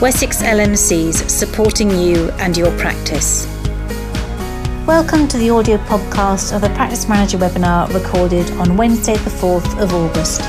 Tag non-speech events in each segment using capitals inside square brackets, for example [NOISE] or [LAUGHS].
Wessex LMCs supporting you and your practice. Welcome to the audio podcast of the Practice Manager webinar recorded on Wednesday, the 4th of August.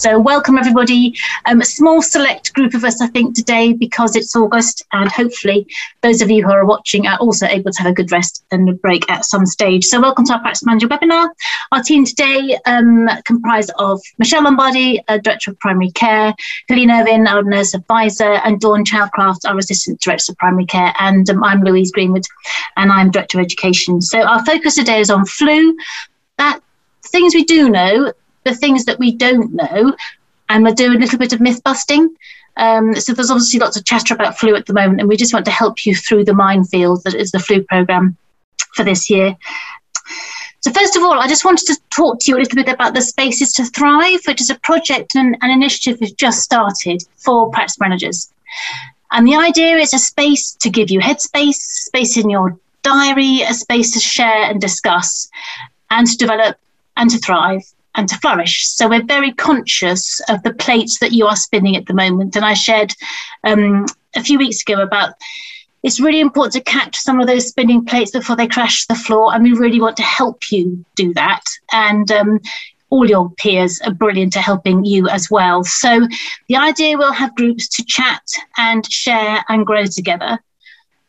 So, welcome everybody. Um, a small select group of us, I think, today because it's August, and hopefully, those of you who are watching are also able to have a good rest and a break at some stage. So, welcome to our Practice Manager webinar. Our team today um, comprised of Michelle Lombardi, Director of Primary Care, Helene Irvin, our Nurse Advisor, and Dawn Chowcraft, our Assistant Director of Primary Care. And um, I'm Louise Greenwood, and I'm Director of Education. So, our focus today is on flu. That things we do know the things that we don't know, and we'll do a little bit of myth busting. Um, so there's obviously lots of chatter about flu at the moment, and we just want to help you through the minefield that is the flu program for this year. So first of all, I just wanted to talk to you a little bit about the Spaces to Thrive, which is a project and an initiative we've just started for practice managers. And the idea is a space to give you headspace, space in your diary, a space to share and discuss, and to develop and to thrive and to flourish. So we're very conscious of the plates that you are spinning at the moment. And I shared um, a few weeks ago about it's really important to catch some of those spinning plates before they crash the floor. And we really want to help you do that. And um, all your peers are brilliant at helping you as well. So the idea we'll have groups to chat and share and grow together.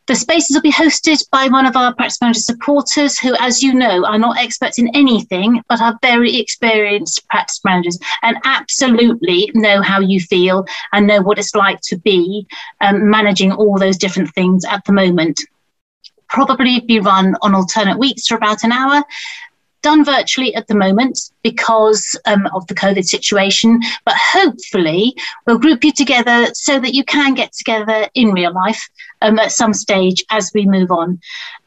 The spaces will be hosted by one of our practice manager supporters who, as you know, are not experts in anything, but are very experienced practice managers and absolutely know how you feel and know what it's like to be um, managing all those different things at the moment. Probably be run on alternate weeks for about an hour done virtually at the moment because um, of the COVID situation, but hopefully we'll group you together so that you can get together in real life um, at some stage as we move on.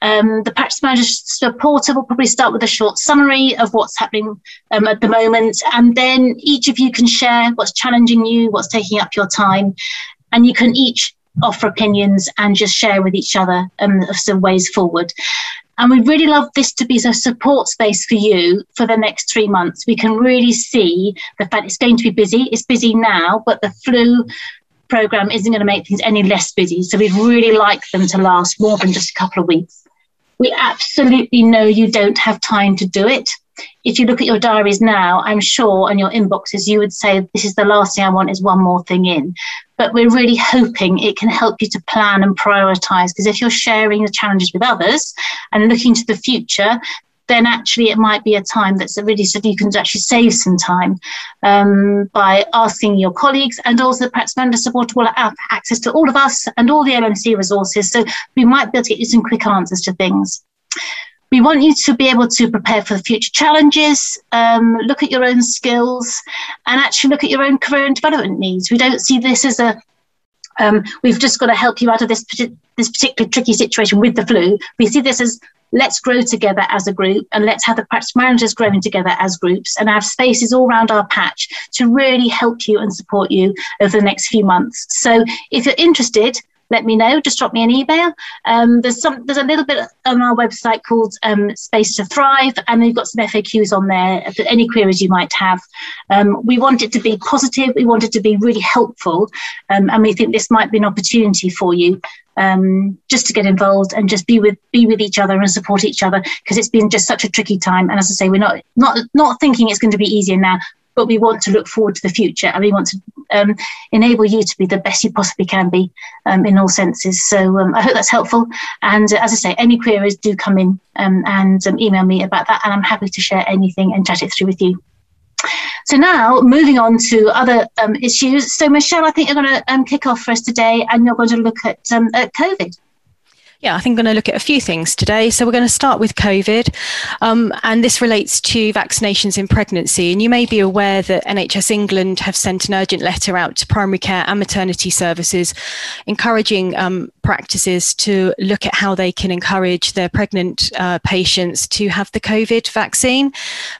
Um, the practice manager supporter will probably start with a short summary of what's happening um, at the moment, and then each of you can share what's challenging you, what's taking up your time, and you can each offer opinions and just share with each other um, some ways forward. And we'd really love this to be a support space for you for the next three months. We can really see the fact it's going to be busy. It's busy now, but the flu program isn't going to make things any less busy. So we'd really like them to last more than just a couple of weeks. We absolutely know you don't have time to do it if you look at your diaries now, I'm sure, and your inboxes, you would say, This is the last thing I want is one more thing in. But we're really hoping it can help you to plan and prioritize. Because if you're sharing the challenges with others and looking to the future, then actually it might be a time that's really so you can actually save some time um, by asking your colleagues and also perhaps manager support will have access to all of us and all the LMC resources. So we might be able to get you some quick answers to things. We want you to be able to prepare for the future challenges, um, look at your own skills, and actually look at your own career and development needs. We don't see this as a um, we've just got to help you out of this this particular tricky situation with the flu. We see this as let's grow together as a group and let's have the practice managers growing together as groups and have spaces all around our patch to really help you and support you over the next few months. So if you're interested, let me know. Just drop me an email. Um, there's some. There's a little bit on our website called um, Space to Thrive, and we've got some FAQs on there for any queries you might have. Um, we want it to be positive. We want it to be really helpful, um, and we think this might be an opportunity for you um, just to get involved and just be with be with each other and support each other because it's been just such a tricky time. And as I say, we're not not not thinking it's going to be easier now, but we want to look forward to the future and we want to um, enable you to be the best you possibly can be um, in all senses. So um, I hope that's helpful. And uh, as I say, any queries do come in um, and um, email me about that, and I'm happy to share anything and chat it through with you. So now moving on to other um, issues. So Michelle, I think you're going to kick off for us today, and you're going to look at, at COVID. Yeah, I think I'm going to look at a few things today. So we're going to start with COVID, um, and this relates to vaccinations in pregnancy. And you may be aware that NHS England have sent an urgent letter out to primary care and maternity services, encouraging um, practices to look at how they can encourage their pregnant uh, patients to have the COVID vaccine.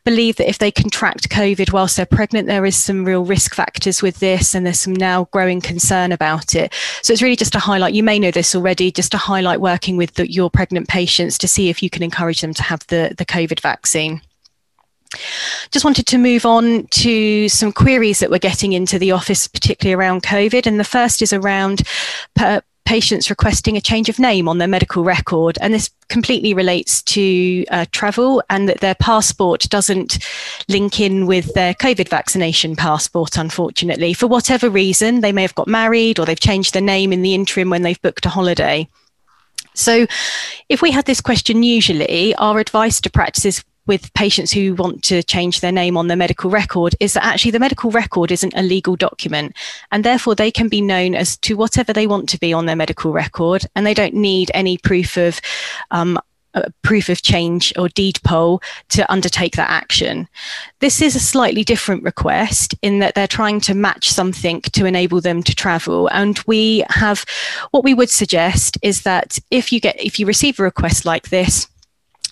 Believe that if they contract COVID whilst they're pregnant, there is some real risk factors with this, and there's some now growing concern about it. So it's really just to highlight. You may know this already, just to highlight where working with the, your pregnant patients to see if you can encourage them to have the, the COVID vaccine. Just wanted to move on to some queries that we're getting into the office, particularly around COVID. And the first is around patients requesting a change of name on their medical record. And this completely relates to uh, travel and that their passport doesn't link in with their COVID vaccination passport, unfortunately. For whatever reason, they may have got married or they've changed their name in the interim when they've booked a holiday. So, if we had this question usually, our advice to practices with patients who want to change their name on their medical record is that actually the medical record isn't a legal document and therefore they can be known as to whatever they want to be on their medical record and they don't need any proof of um, proof of change or deed poll to undertake that action. This is a slightly different request in that they're trying to match something to enable them to travel. And we have what we would suggest is that if you get if you receive a request like this,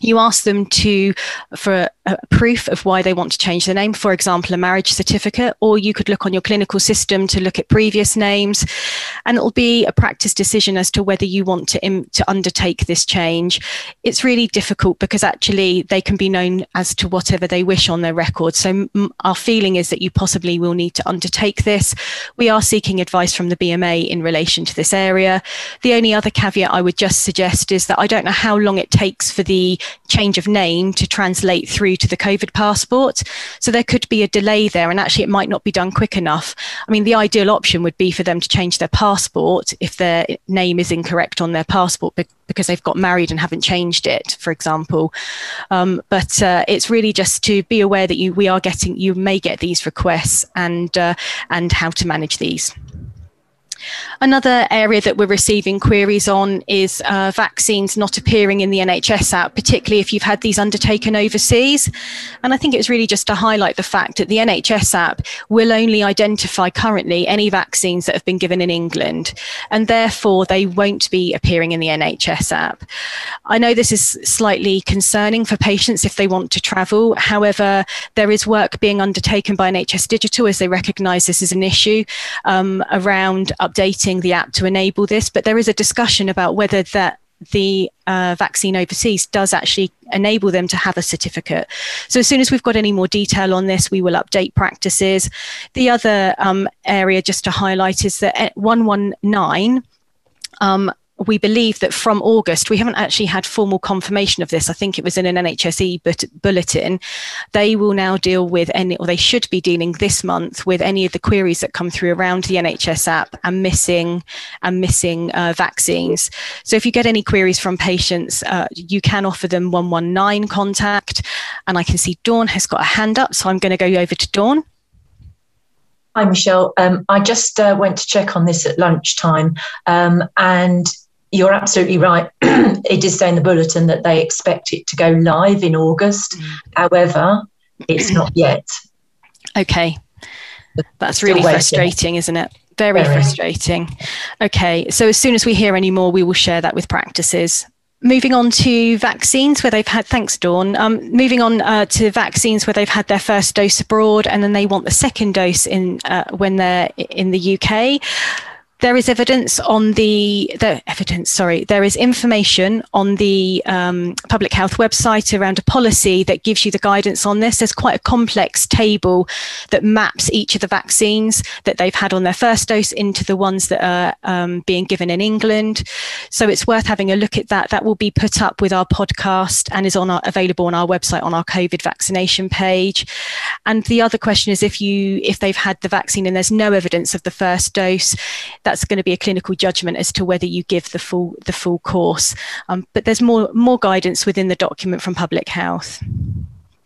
you ask them to for a proof of why they want to change their name for example a marriage certificate or you could look on your clinical system to look at previous names and it'll be a practice decision as to whether you want to Im- to undertake this change. It's really difficult because actually they can be known as to whatever they wish on their record. So m- our feeling is that you possibly will need to undertake this. We are seeking advice from the BMA in relation to this area. The only other caveat I would just suggest is that I don't know how long it takes for the change of name to translate through to the COVID passport. So there could be a delay there, and actually, it might not be done quick enough. I mean, the ideal option would be for them to change their passport if their name is incorrect on their passport because they've got married and haven't changed it, for example. Um, but uh, it's really just to be aware that you we are getting you may get these requests and uh, and how to manage these. Another area that we're receiving queries on is uh, vaccines not appearing in the NHS app, particularly if you've had these undertaken overseas. And I think it was really just to highlight the fact that the NHS app will only identify currently any vaccines that have been given in England, and therefore they won't be appearing in the NHS app. I know this is slightly concerning for patients if they want to travel. However, there is work being undertaken by NHS Digital as they recognise this is an issue um, around updating the app to enable this, but there is a discussion about whether that the uh, vaccine overseas does actually enable them to have a certificate. So as soon as we've got any more detail on this, we will update practices. The other um, area just to highlight is that 119 um, we believe that from August, we haven't actually had formal confirmation of this. I think it was in an NHSE bulletin. They will now deal with any, or they should be dealing this month with any of the queries that come through around the NHS app and missing and missing uh, vaccines. So if you get any queries from patients, uh, you can offer them 119 contact. And I can see Dawn has got a hand up, so I'm going to go over to Dawn. Hi, Michelle. Um, I just uh, went to check on this at lunchtime, um, and you're absolutely right. [CLEARS THROAT] it is saying the bulletin that they expect it to go live in August. Mm. However, it's not [CLEARS THROAT] yet. Okay. That's really frustrating, isn't it? Very, Very frustrating. Okay. So as soon as we hear any more, we will share that with practices. Moving on to vaccines where they've had, thanks, Dawn. Um, moving on uh, to vaccines where they've had their first dose abroad and then they want the second dose in uh, when they're in the UK there is evidence on the, the evidence, sorry, there is information on the um, public health website around a policy that gives you the guidance on this. There's quite a complex table that maps each of the vaccines that they've had on their first dose into the ones that are um, being given in England. So it's worth having a look at that. That will be put up with our podcast and is on our, available on our website on our COVID vaccination page. And the other question is if you if they've had the vaccine and there's no evidence of the first dose, that that's going to be a clinical judgment as to whether you give the full the full course. Um, but there's more more guidance within the document from Public Health.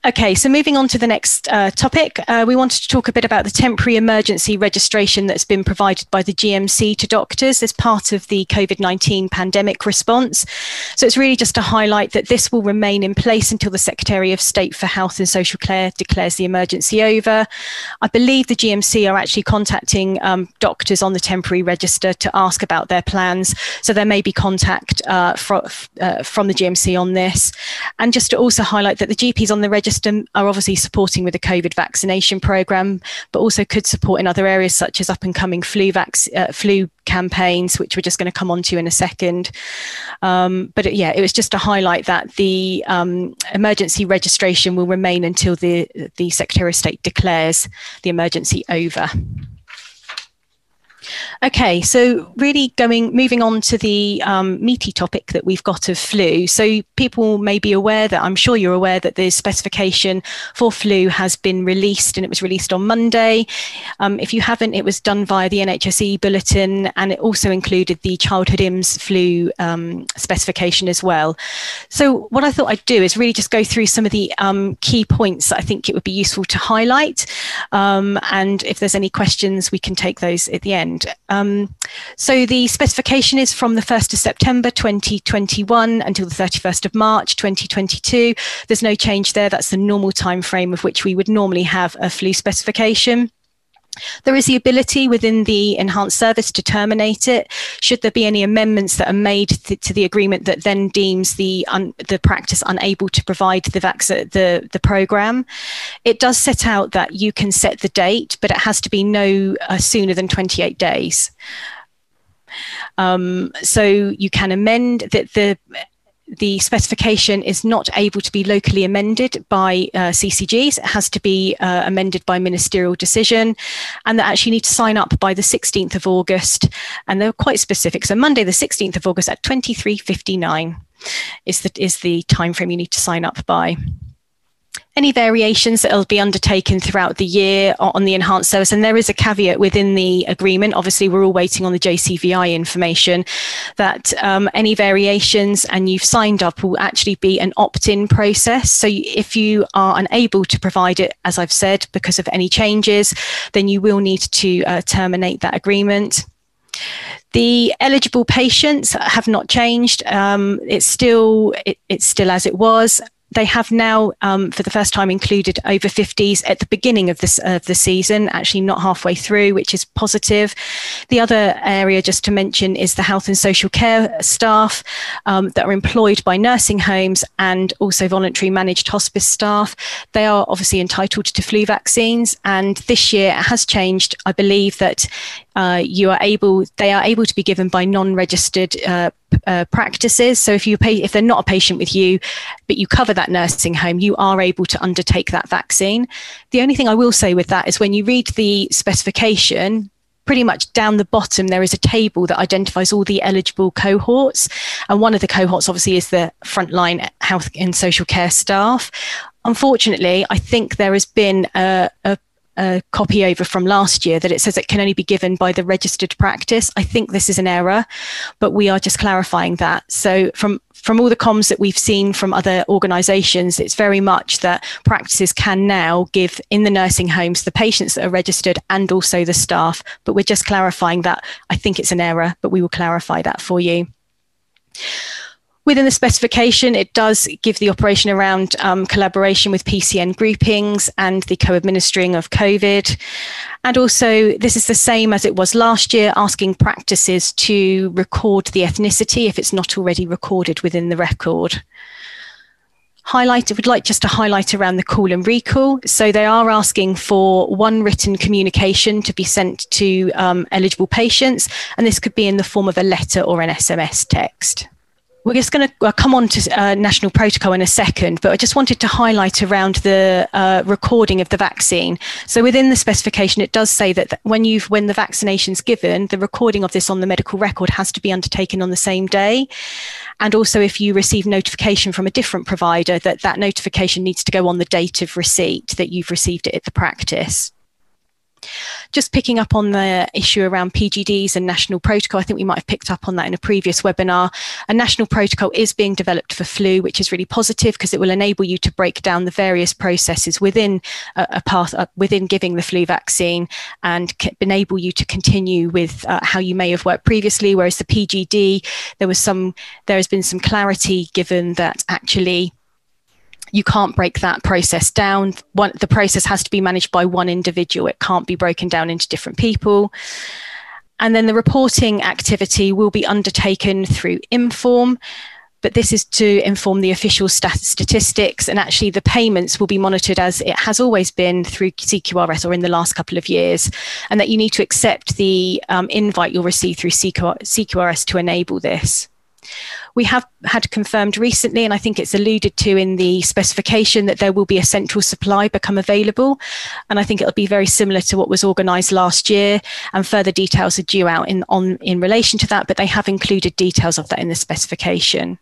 Okay, so moving on to the next uh, topic, uh, we wanted to talk a bit about the temporary emergency registration that's been provided by the GMC to doctors as part of the COVID 19 pandemic response. So it's really just to highlight that this will remain in place until the Secretary of State for Health and Social Care declares the emergency over. I believe the GMC are actually contacting um, doctors on the temporary register to ask about their plans. So there may be contact uh, fro- uh, from the GMC on this. And just to also highlight that the GPs on the register just um, are obviously supporting with the COVID vaccination program, but also could support in other areas such as up and coming flu vac- uh, flu campaigns, which we're just going to come on to in a second. Um, but it, yeah, it was just to highlight that the um, emergency registration will remain until the the Secretary of State declares the emergency over. Okay, so really going moving on to the um, meaty topic that we've got of flu. So people may be aware that I'm sure you're aware that the specification for flu has been released and it was released on Monday. Um, if you haven't, it was done via the NHSE bulletin and it also included the childhood IMS flu um, specification as well. So what I thought I'd do is really just go through some of the um, key points that I think it would be useful to highlight. Um, and if there's any questions, we can take those at the end. Um, so the specification is from the 1st of September 2021 until the 31st of March 2022. There's no change there. That's the normal time frame of which we would normally have a flu specification. There is the ability within the enhanced service to terminate it should there be any amendments that are made th- to the agreement that then deems the un- the practice unable to provide the the the program. It does set out that you can set the date, but it has to be no uh, sooner than 28 days. Um, so you can amend that the the specification is not able to be locally amended by uh, CCGs. It has to be uh, amended by ministerial decision, and they actually need to sign up by the 16th of August. And they're quite specific. So Monday, the 16th of August at 23:59 is the is the time frame you need to sign up by any variations that will be undertaken throughout the year on the enhanced service. And there is a caveat within the agreement. Obviously, we're all waiting on the JCVI information that um, any variations and you've signed up will actually be an opt in process. So if you are unable to provide it, as I've said, because of any changes, then you will need to uh, terminate that agreement. The eligible patients have not changed. Um, it's still it, it's still as it was they have now, um, for the first time, included over 50s at the beginning of this of the season, actually not halfway through, which is positive. The other area, just to mention, is the health and social care staff um, that are employed by nursing homes and also voluntary managed hospice staff. They are obviously entitled to flu vaccines, and this year it has changed. I believe that uh, you are able, they are able to be given by non-registered uh, uh, practices. So if you pay, if they're not a patient with you, but you cover that nursing home, you are able to undertake that vaccine. The only thing I will say with that is when you read the specification, pretty much down the bottom there is a table that identifies all the eligible cohorts and one of the cohorts obviously is the frontline health and social care staff unfortunately i think there has been a, a a copy over from last year that it says it can only be given by the registered practice. I think this is an error, but we are just clarifying that. So from from all the comms that we've seen from other organisations, it's very much that practices can now give in the nursing homes the patients that are registered and also the staff. But we're just clarifying that. I think it's an error, but we will clarify that for you. Within the specification, it does give the operation around um, collaboration with PCN groupings and the co administering of COVID. And also, this is the same as it was last year, asking practices to record the ethnicity if it's not already recorded within the record highlight, would like just to highlight around the call and recall. So they are asking for one written communication to be sent to um, eligible patients, and this could be in the form of a letter or an SMS text. We're just going to come on to uh, national protocol in a second, but I just wanted to highlight around the uh, recording of the vaccine. So within the specification, it does say that when you've when the vaccination's given, the recording of this on the medical record has to be undertaken on the same day. And also, if you receive notification from a different provider, that that notification needs to go on the date of receipt that you've received it at the practice. Just picking up on the issue around PGDs and national protocol, I think we might have picked up on that in a previous webinar. A national protocol is being developed for flu, which is really positive because it will enable you to break down the various processes within a, a path uh, within giving the flu vaccine and enable you to continue with uh, how you may have worked previously. Whereas the PGD, there was some, there has been some clarity given that actually you can't break that process down. One, the process has to be managed by one individual. It can't be broken down into different people. And then the reporting activity will be undertaken through ImmForm. but this is to inform the official stat- statistics, and actually the payments will be monitored as it has always been through CQRS or in the last couple of years, and that you need to accept the um, invite you'll receive through CQR- CQRS to enable this. We have had confirmed recently, and I think it's alluded to in the specification, that there will be a central supply become available. And I think it'll be very similar to what was organised last year, and further details are due out in, on, in relation to that, but they have included details of that in the specification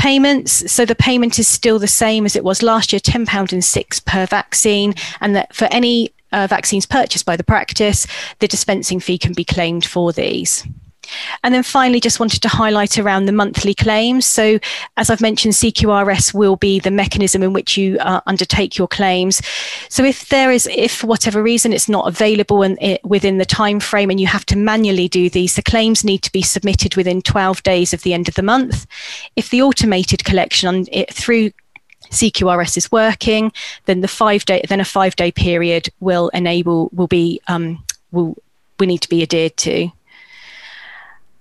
payments. So the payment is still the same as it was last year, £10 and six per vaccine. And that for any uh, vaccines purchased by the practice, the dispensing fee can be claimed for these. And then finally, just wanted to highlight around the monthly claims. So, as I've mentioned, CQRS will be the mechanism in which you uh, undertake your claims. So, if there is, if for whatever reason it's not available and it, within the time frame, and you have to manually do these, the claims need to be submitted within 12 days of the end of the month. If the automated collection on it through CQRS is working, then the five day then a five day period will enable will be um, will we need to be adhered to.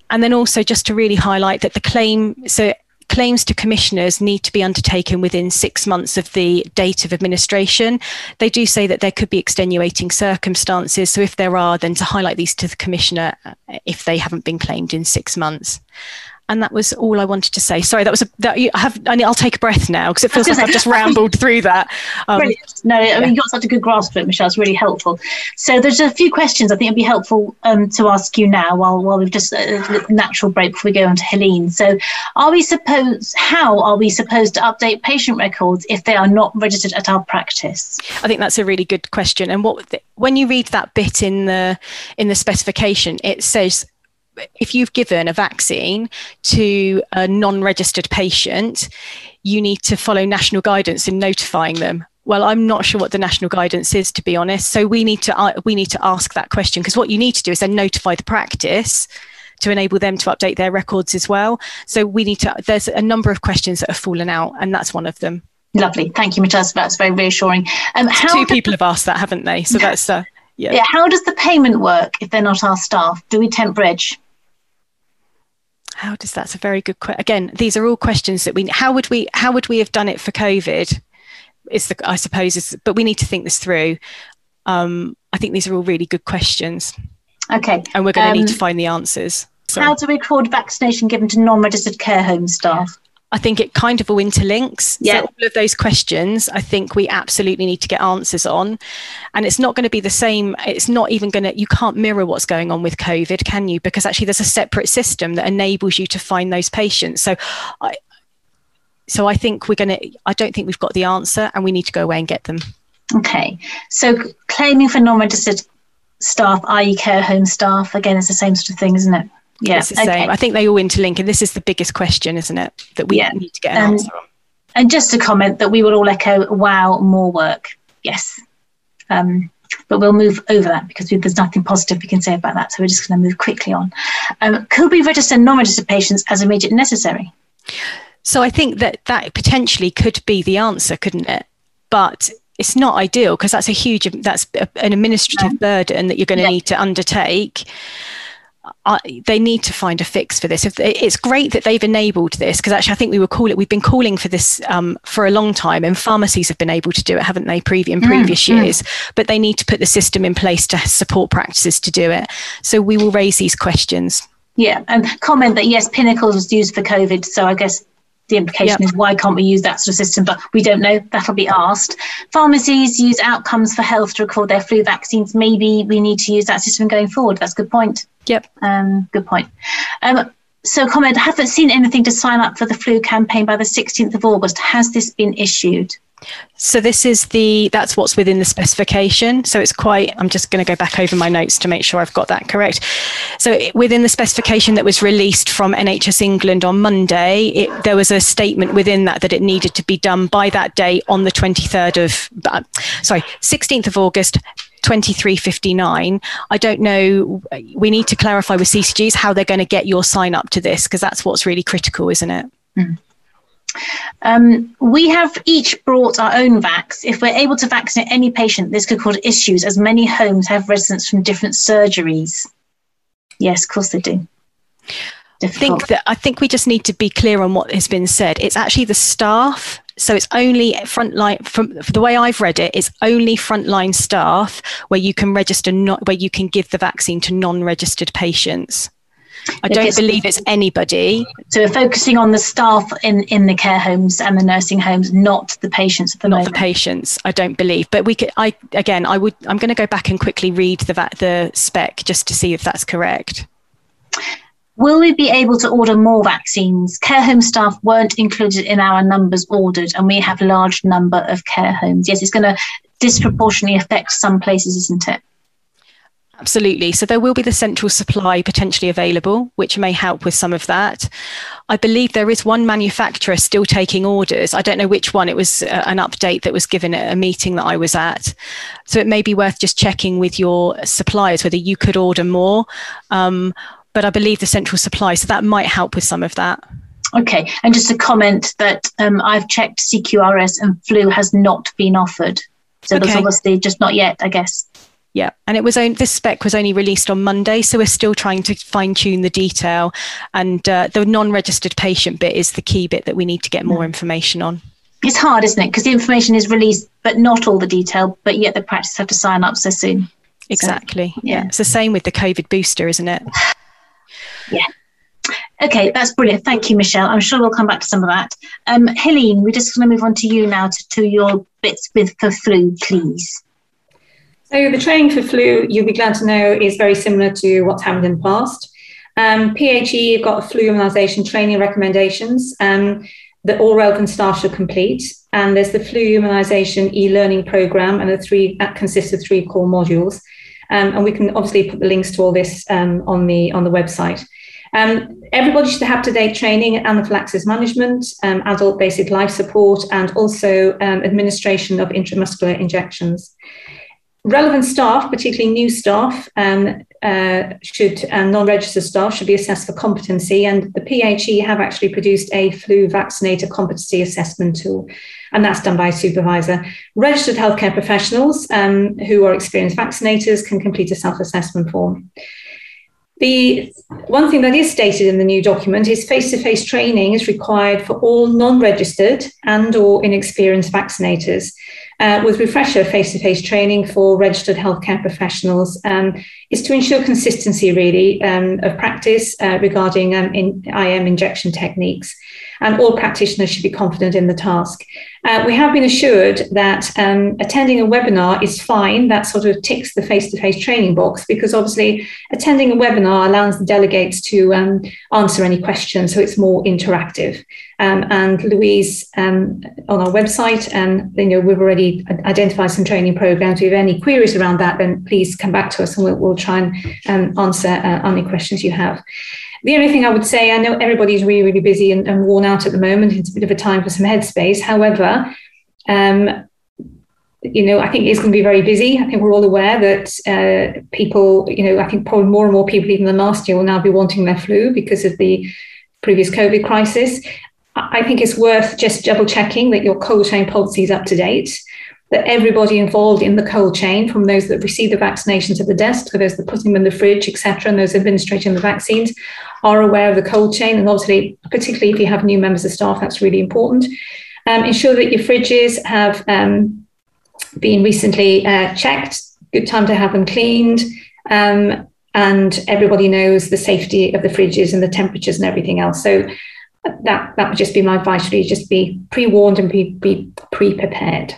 And then also just to really highlight that the claim, so claims to commissioners need to be undertaken within six months of the date of administration. They do say that there could be extenuating circumstances. So if there are, then to highlight these to the commissioner uh, if they haven't been claimed in six months and that was all I wanted to say. Sorry, that was a, that you have. I will take a breath now because it feels like I've just [LAUGHS] rambled through that. Um, Brilliant. No, I mean you got such a good grasp of it, Michelle. It's really helpful. So there's a few questions I think it'd be helpful um, to ask you now while while we've just uh, natural break before we go on to Helene. So, are we supposed? How are we supposed to update patient records if they are not registered at our practice? I think that's a really good question. And what when you read that bit in the in the specification, it says if you've given a vaccine to a non-registered patient, you need to follow national guidance in notifying them. Well, I'm not sure what the national guidance is, to be honest. So we need to uh, we need to ask that question because what you need to do is then notify the practice to enable them to update their records as well. So we need to. There's a number of questions that have fallen out, and that's one of them. Lovely, thank you, Matthias. That's very reassuring. Um, how Two people have asked that, haven't they? So that's uh, yeah. Yeah. How does the payment work if they're not our staff? Do we temp reg? How does that's a very good question again these are all questions that we how would we how would we have done it for covid is the i suppose is but we need to think this through. Um, i think these are all really good questions. Okay and we're going to um, need to find the answers. so. how to record vaccination given to non-registered care home staff I think it kind of all interlinks. Yeah. So all of those questions, I think we absolutely need to get answers on. And it's not going to be the same. It's not even going to, you can't mirror what's going on with COVID, can you? Because actually there's a separate system that enables you to find those patients. So I, so I think we're going to, I don't think we've got the answer and we need to go away and get them. Okay. So claiming for non-registered staff, i.e. care home staff, again, it's the same sort of thing, isn't it? Yeah, it's the okay. same. I think they all interlink, and this is the biggest question, isn't it? That we yeah. need to get an um, answer on. And just to comment that we will all echo, "Wow, more work." Yes, um, but we'll move over that because there's nothing positive we can say about that. So we're just going to move quickly on. Um, could we register non-registered patients as immediate necessary? So I think that that potentially could be the answer, couldn't it? But it's not ideal because that's a huge that's an administrative yeah. burden that you're going to yeah. need to undertake they need to find a fix for this. If it's great that they've enabled this, because actually I think we were call it. We've been calling for this um, for a long time, and pharmacies have been able to do it, haven't they? Previous in mm, previous mm, years, mm. but they need to put the system in place to support practices to do it. So we will raise these questions. Yeah, and comment that yes, Pinnacle was used for COVID, so I guess the implication yep. is why can't we use that sort of system? But we don't know. That'll be asked. Pharmacies use outcomes for health to record their flu vaccines. Maybe we need to use that system going forward. That's a good point. Yep. Um, good point. Um, so, comment, haven't seen anything to sign up for the flu campaign by the 16th of August. Has this been issued? So this is the that's what's within the specification. So it's quite. I'm just going to go back over my notes to make sure I've got that correct. So within the specification that was released from NHS England on Monday, it, there was a statement within that that it needed to be done by that day on the 23rd of uh, sorry 16th of August. 2359 i don't know we need to clarify with ccgs how they're going to get your sign up to this because that's what's really critical isn't it mm. Um, we have each brought our own vax. If we're able to vaccinate any patient, this could cause issues as many homes have residents from different surgeries. Yes, of course they do. difficult. think that I think we just need to be clear on what has been said. It's actually the staff. So it's only frontline from the way I've read it, it's only frontline staff where you can register not where you can give the vaccine to non-registered patients. I don't believe it's anybody. So we're focusing on the staff in, in the care homes and the nursing homes, not the patients at the not moment. the patients. I don't believe. But we could. I again. I would. I'm going to go back and quickly read the the spec just to see if that's correct. Will we be able to order more vaccines? Care home staff weren't included in our numbers ordered, and we have a large number of care homes. Yes, it's going to disproportionately affect some places, isn't it? Absolutely. So there will be the central supply potentially available, which may help with some of that. I believe there is one manufacturer still taking orders. I don't know which one. It was uh, an update that was given at a meeting that I was at. So it may be worth just checking with your suppliers whether you could order more. Um, but I believe the central supply, so that might help with some of that. Okay, and just a comment that um, I've checked CQRS and flu has not been offered. So okay. there's obviously just not yet, I guess. Yeah, and it was only, this spec was only released on Monday, so we're still trying to fine tune the detail. And uh, the non-registered patient bit is the key bit that we need to get more information on. It's hard, isn't it? Because the information is released, but not all the detail. But yet the practice have to sign up so soon. Exactly. So, yeah. yeah, it's the same with the COVID booster, isn't it? [SIGHS] yeah. Okay, that's brilliant. Thank you, Michelle. I'm sure we'll come back to some of that. Um, Helene, we're just going to move on to you now to, to your bits with for flu, please. So the training for flu, you'll be glad to know, is very similar to what's happened in the past. Um, PHE have got flu immunisation training recommendations um, that all relevant staff should complete. And there's the flu immunisation e-learning program, and the three that consists of three core modules. Um, and we can obviously put the links to all this um, on the on the website. Um, everybody should have to-date training in anaphylaxis management, um, adult basic life support, and also administration of intramuscular injections relevant staff, particularly new staff, um, uh, should and non-registered staff should be assessed for competency. And the PHE have actually produced a flu vaccinator competency assessment tool, and that's done by a supervisor. Registered healthcare professionals um, who are experienced vaccinators can complete a self-assessment form. The one thing that is stated in the new document is face-to-face training is required for all non-registered and or inexperienced vaccinators uh, with refresher face-to-face training for registered healthcare professionals. Um, is to ensure consistency really um, of practice uh, regarding um, in IM injection techniques and all practitioners should be confident in the task. Uh, we have been assured that um, attending a webinar is fine. That sort of ticks the face to face training box because obviously attending a webinar allows the delegates to um, answer any questions, so it's more interactive. Um, and Louise, um, on our website, and you know we've already identified some training programs. If you have any queries around that, then please come back to us, and we'll, we'll try and um, answer uh, any questions you have. The only thing I would say, I know everybody's really, really busy and, and worn out at the moment. It's a bit of a time for some headspace. However, um, you know, I think it's going to be very busy. I think we're all aware that uh, people, you know, I think probably more and more people, even than last year, will now be wanting their flu because of the previous COVID crisis. I think it's worth just double checking that your cold chain policy is up to date that everybody involved in the cold chain, from those that receive the vaccinations at the desk to those that put them in the fridge, etc., and those administering the vaccines, are aware of the cold chain. And obviously, particularly if you have new members of staff, that's really important. Um, ensure that your fridges have um, been recently uh, checked. Good time to have them cleaned. Um, and everybody knows the safety of the fridges and the temperatures and everything else. So that that would just be my advice. Really, just be pre-warned and be, be pre-prepared.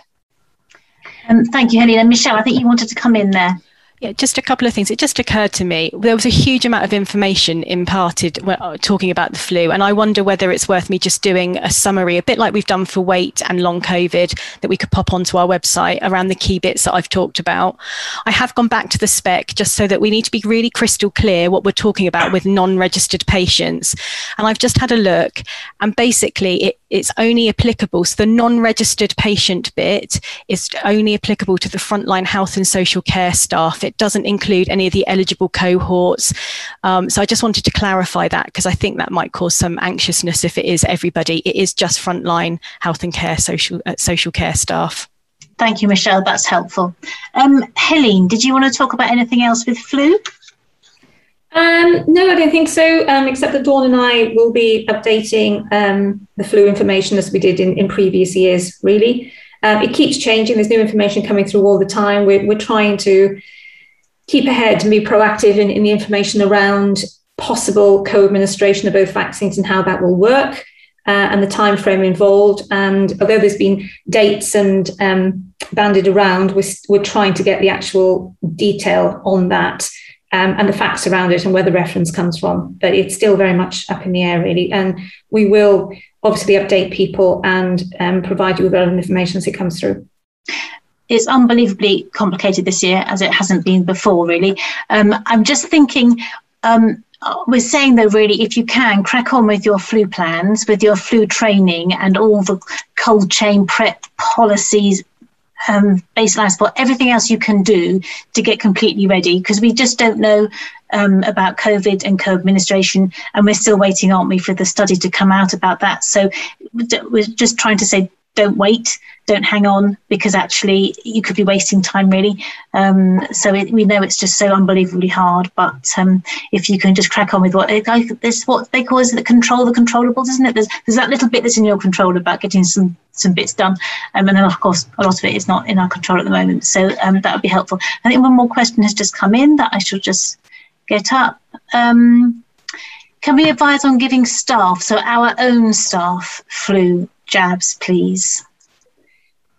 Um, thank you, Helene. Michelle, I think you wanted to come in there. Yeah, just a couple of things. It just occurred to me there was a huge amount of information imparted when, uh, talking about the flu, and I wonder whether it's worth me just doing a summary, a bit like we've done for weight and long COVID, that we could pop onto our website around the key bits that I've talked about. I have gone back to the spec just so that we need to be really crystal clear what we're talking about with non-registered patients, and I've just had a look, and basically it, it's only applicable. So the non-registered patient bit is only applicable to the frontline health and social care staff. It doesn't include any of the eligible cohorts. Um, so I just wanted to clarify that because I think that might cause some anxiousness if it is everybody. It is just frontline health and care social uh, social care staff. Thank you, Michelle. That's helpful. Um, Helene, did you want to talk about anything else with flu? Um, no, I don't think so. Um, except that Dawn and I will be updating um, the flu information as we did in, in previous years. Really, um, it keeps changing. There's new information coming through all the time. We're, we're trying to keep ahead and be proactive in, in the information around possible co-administration of both vaccines and how that will work. Uh, and the time frame involved. And although there's been dates and um, banded around, we're, we're trying to get the actual detail on that um, and the facts around it and where the reference comes from. But it's still very much up in the air, really. And we will obviously update people and um, provide you with relevant information as it comes through. It's unbelievably complicated this year, as it hasn't been before, really. Um, I'm just thinking. Um, we're saying though really if you can crack on with your flu plans with your flu training and all the cold chain prep policies um, baseline support, everything else you can do to get completely ready because we just don't know um, about COVID and co-administration, and we're still waiting, aren't we, for the study to come out about that. So we're just trying to say don't wait, don't hang on, because actually you could be wasting time really. Um, so it, we know it's just so unbelievably hard, but um, if you can just crack on with what this what they call is the control the controllables, isn't it? There's there's that little bit that's in your control about getting some some bits done, um, and then of course a lot of it is not in our control at the moment. So um, that would be helpful. I think one more question has just come in that I should just get up. Um, can we advise on giving staff, so our own staff, flu jabs, please?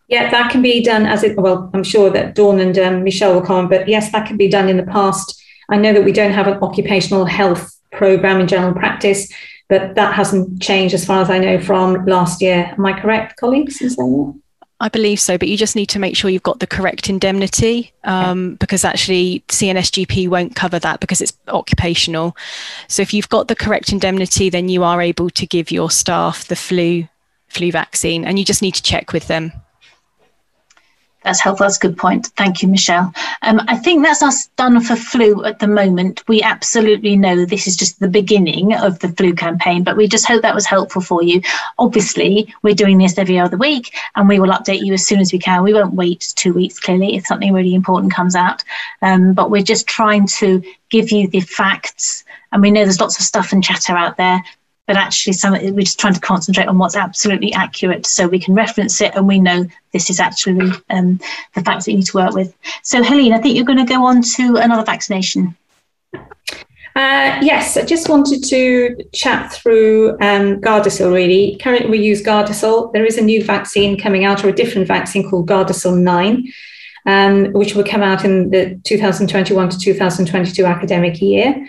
Yeah, that can be done as it, well, I'm sure that Dawn and um, Michelle will comment, but yes, that can be done in the past. I know that we don't have an occupational health program in general practice, but that hasn't changed as far as I know from last year. Am I correct, colleagues, in saying that? I believe so, but you just need to make sure you've got the correct indemnity um, okay. because actually CNSGP won't cover that because it's occupational. So if you've got the correct indemnity, then you are able to give your staff the flu flu vaccine, and you just need to check with them. That's helpful. That's a good point. Thank you, Michelle. Um, I think that's us done for flu at the moment. We absolutely know this is just the beginning of the flu campaign, but we just hope that was helpful for you. Obviously, we're doing this every other week and we will update you as soon as we can. We won't wait two weeks, clearly, if something really important comes out. Um, but we're just trying to give you the facts. And we know there's lots of stuff and chatter out there but actually some we're just trying to concentrate on what's absolutely accurate so we can reference it and we know this is actually um, the facts that you need to work with so helene i think you're going to go on to another vaccination uh, yes, I just wanted to chat through um, Gardasil really. Currently, we use Gardasil. There is a new vaccine coming out, or a different vaccine called Gardasil 9, um, which will come out in the 2021 to 2022 academic year.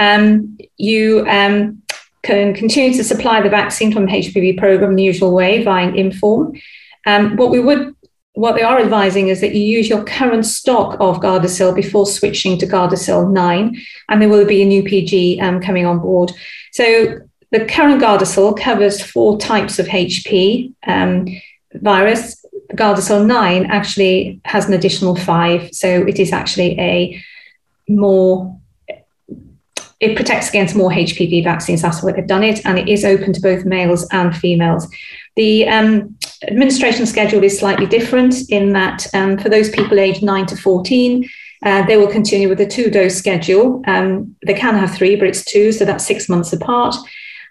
Um, you um, can continue to supply the vaccine from the HPV program in the usual way via ImmForm. Um, what we would what they are advising is that you use your current stock of Gardasil before switching to Gardasil 9, and there will be a new PG um, coming on board. So the current Gardasil covers four types of HP um, virus. Gardasil 9 actually has an additional five, so it is actually a more it protects against more HPV vaccines. That's why they've done it, and it is open to both males and females. The um, administration schedule is slightly different in that um, for those people aged 9 to 14, uh, they will continue with a two dose schedule. Um, they can have three, but it's two, so that's six months apart.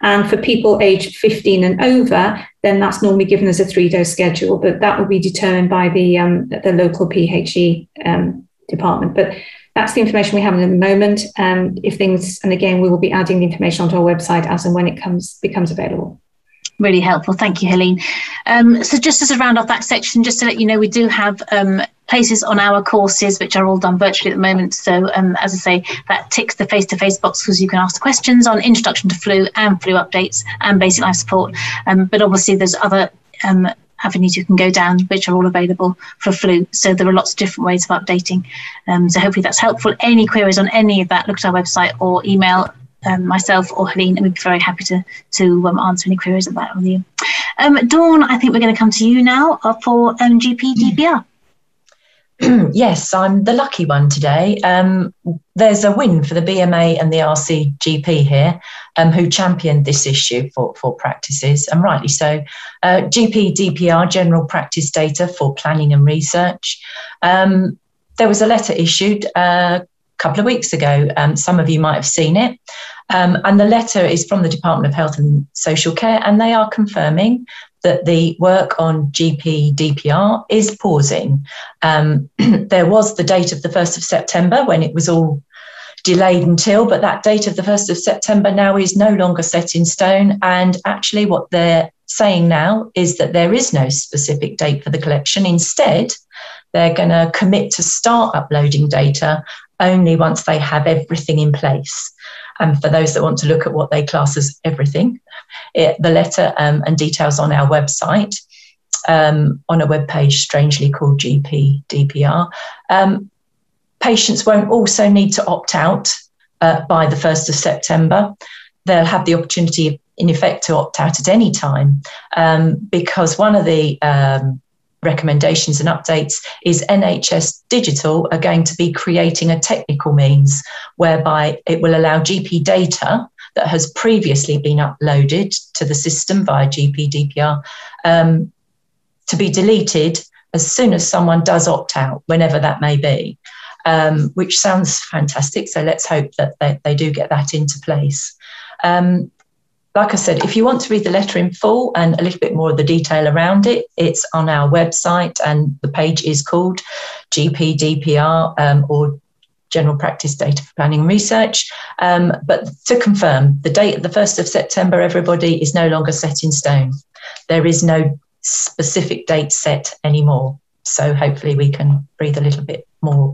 And for people aged 15 and over, then that's normally given as a three dose schedule, but that will be determined by the, um, the local PHE um, department. But that's the information we have at the moment. Um, if things, and again, we will be adding the information onto our website as and when it comes becomes available. Really helpful. Thank you, Helene. Um, so just as a round off that section, just to let you know, we do have um, places on our courses which are all done virtually at the moment. So um, as I say, that ticks the face-to-face box because you can ask questions on introduction to flu and flu updates and basic life support. Um, but obviously there's other um, avenues you can go down, which are all available for flu. So there are lots of different ways of updating. Um, so hopefully that's helpful. Any queries on any of that, look at our website or email um, myself or Helene, and we'd be very happy to to um, answer any queries about that with you. Um, Dawn, I think we're going to come to you now uh, for um, GP DPR. [CLEARS THROAT] yes, I'm the lucky one today. Um, there's a win for the BMA and the RCGP here, um, who championed this issue for, for practices, and rightly so. Uh, GP DPR, general practice data for planning and research. Um, there was a letter issued uh, couple of weeks ago. Um, some of you might have seen it. Um, and the letter is from the Department of Health and Social Care, and they are confirming that the work on GP DPR is pausing. Um, [CLEARS THROAT] there was the date of the 1st of September when it was all delayed until, but that date of the 1st of September now is no longer set in stone. And actually, what they're saying now is that there is no specific date for the collection. Instead, they're going to commit to start uploading data only once they have everything in place. And for those that want to look at what they class as everything, it, the letter um, and details on our website. Um, on a web page strangely called GP DPR. Um, patients won't also need to opt out uh, by the 1st of September. They'll have the opportunity, in effect, to opt out at any time um, because one of the um, recommendations and updates is NHS Digital are going to be creating a technical means whereby it will allow GP data that has previously been uploaded to the system via GP um, to be deleted as soon as someone does opt out, whenever that may be, um, which sounds fantastic. So let's hope that they, they do get that into place. Um, like I said, if you want to read the letter in full and a little bit more of the detail around it, it's on our website and the page is called GPDPR um, or General Practice Data for Planning Research. Um, but to confirm, the date the 1st of September, everybody, is no longer set in stone. There is no specific date set anymore. So hopefully we can breathe a little bit more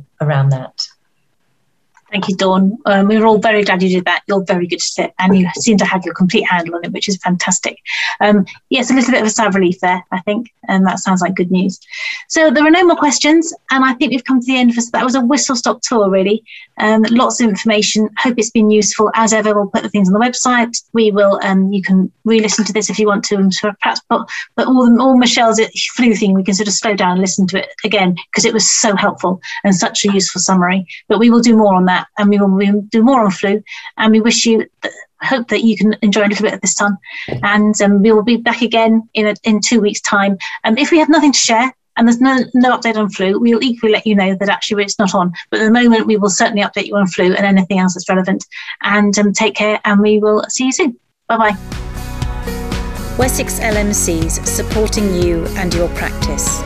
Dawn. Um, we were all very glad you did that. You're very good at it, and you seem to have your complete handle on it, which is fantastic. Um, yes, a little bit of a sigh of relief there, I think, and that sounds like good news. So there are no more questions, and I think we've come to the end of. That was a whistle stop tour, really. Um, lots of information. Hope it's been useful. As ever, we'll put the things on the website. We will. Um, you can re-listen to this if you want to, and sort of perhaps put, put all the, all Michelle's flu thing. We can sort of slow down and listen to it again because it was so helpful and such a useful summary. But we will do more on that, and we will do more on flu. And we wish you hope that you can enjoy a little bit of this time. And um, we will be back again in a, in two weeks' time. And um, if we have nothing to share, and there's no, no update on flu, we'll equally let you know that actually it's not on. But at the moment, we will certainly update you on flu and anything else that's relevant. And um, take care, and we will see you soon. Bye bye. Wessex LMCs supporting you and your practice.